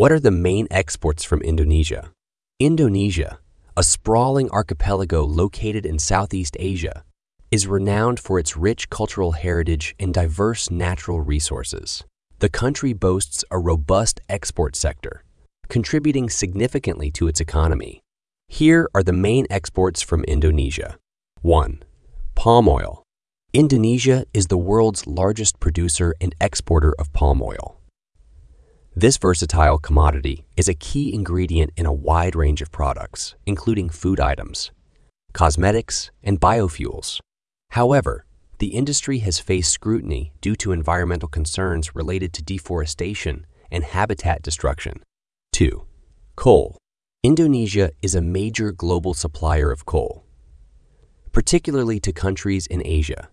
What are the main exports from Indonesia? Indonesia, a sprawling archipelago located in Southeast Asia, is renowned for its rich cultural heritage and diverse natural resources. The country boasts a robust export sector, contributing significantly to its economy. Here are the main exports from Indonesia. 1. Palm oil. Indonesia is the world's largest producer and exporter of palm oil. This versatile commodity is a key ingredient in a wide range of products, including food items, cosmetics, and biofuels. However, the industry has faced scrutiny due to environmental concerns related to deforestation and habitat destruction. 2. Coal. Indonesia is a major global supplier of coal, particularly to countries in Asia.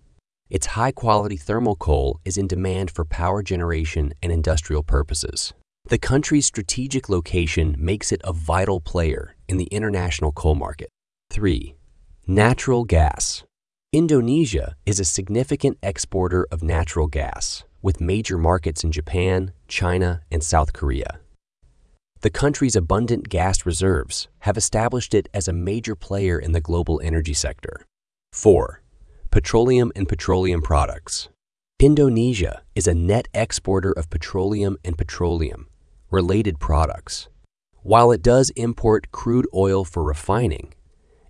Its high-quality thermal coal is in demand for power generation and industrial purposes. The country's strategic location makes it a vital player in the international coal market. 3. Natural gas. Indonesia is a significant exporter of natural gas, with major markets in Japan, China, and South Korea. The country's abundant gas reserves have established it as a major player in the global energy sector. 4 petroleum and petroleum products. Indonesia is a net exporter of petroleum and petroleum related products. While it does import crude oil for refining,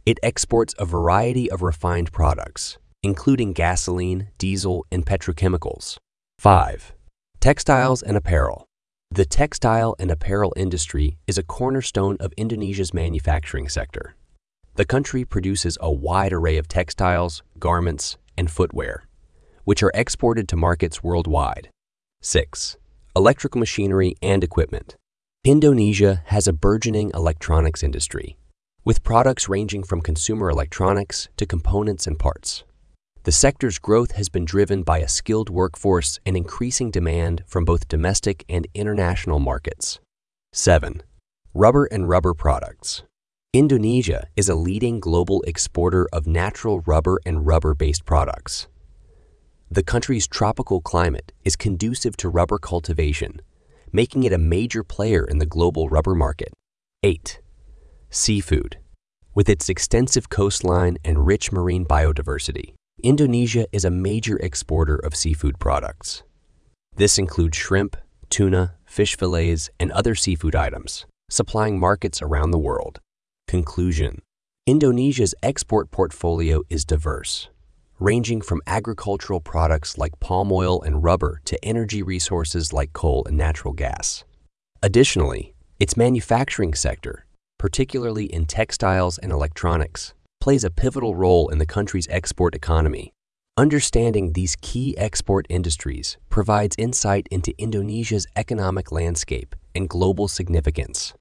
it exports a variety of refined products, including gasoline, diesel, and petrochemicals. 5. Textiles and apparel. The textile and apparel industry is a cornerstone of Indonesia's manufacturing sector. The country produces a wide array of textiles, garments, and footwear, which are exported to markets worldwide. 6. Electrical machinery and equipment. Indonesia has a burgeoning electronics industry, with products ranging from consumer electronics to components and parts. The sector's growth has been driven by a skilled workforce and increasing demand from both domestic and international markets. 7. Rubber and rubber products. Indonesia is a leading global exporter of natural rubber and rubber-based products. The country's tropical climate is conducive to rubber cultivation, making it a major player in the global rubber market. 8. Seafood. With its extensive coastline and rich marine biodiversity, Indonesia is a major exporter of seafood products. This includes shrimp, tuna, fish fillets, and other seafood items, supplying markets around the world. Conclusion Indonesia's export portfolio is diverse, ranging from agricultural products like palm oil and rubber to energy resources like coal and natural gas. Additionally, its manufacturing sector, particularly in textiles and electronics, plays a pivotal role in the country's export economy. Understanding these key export industries provides insight into Indonesia's economic landscape and global significance.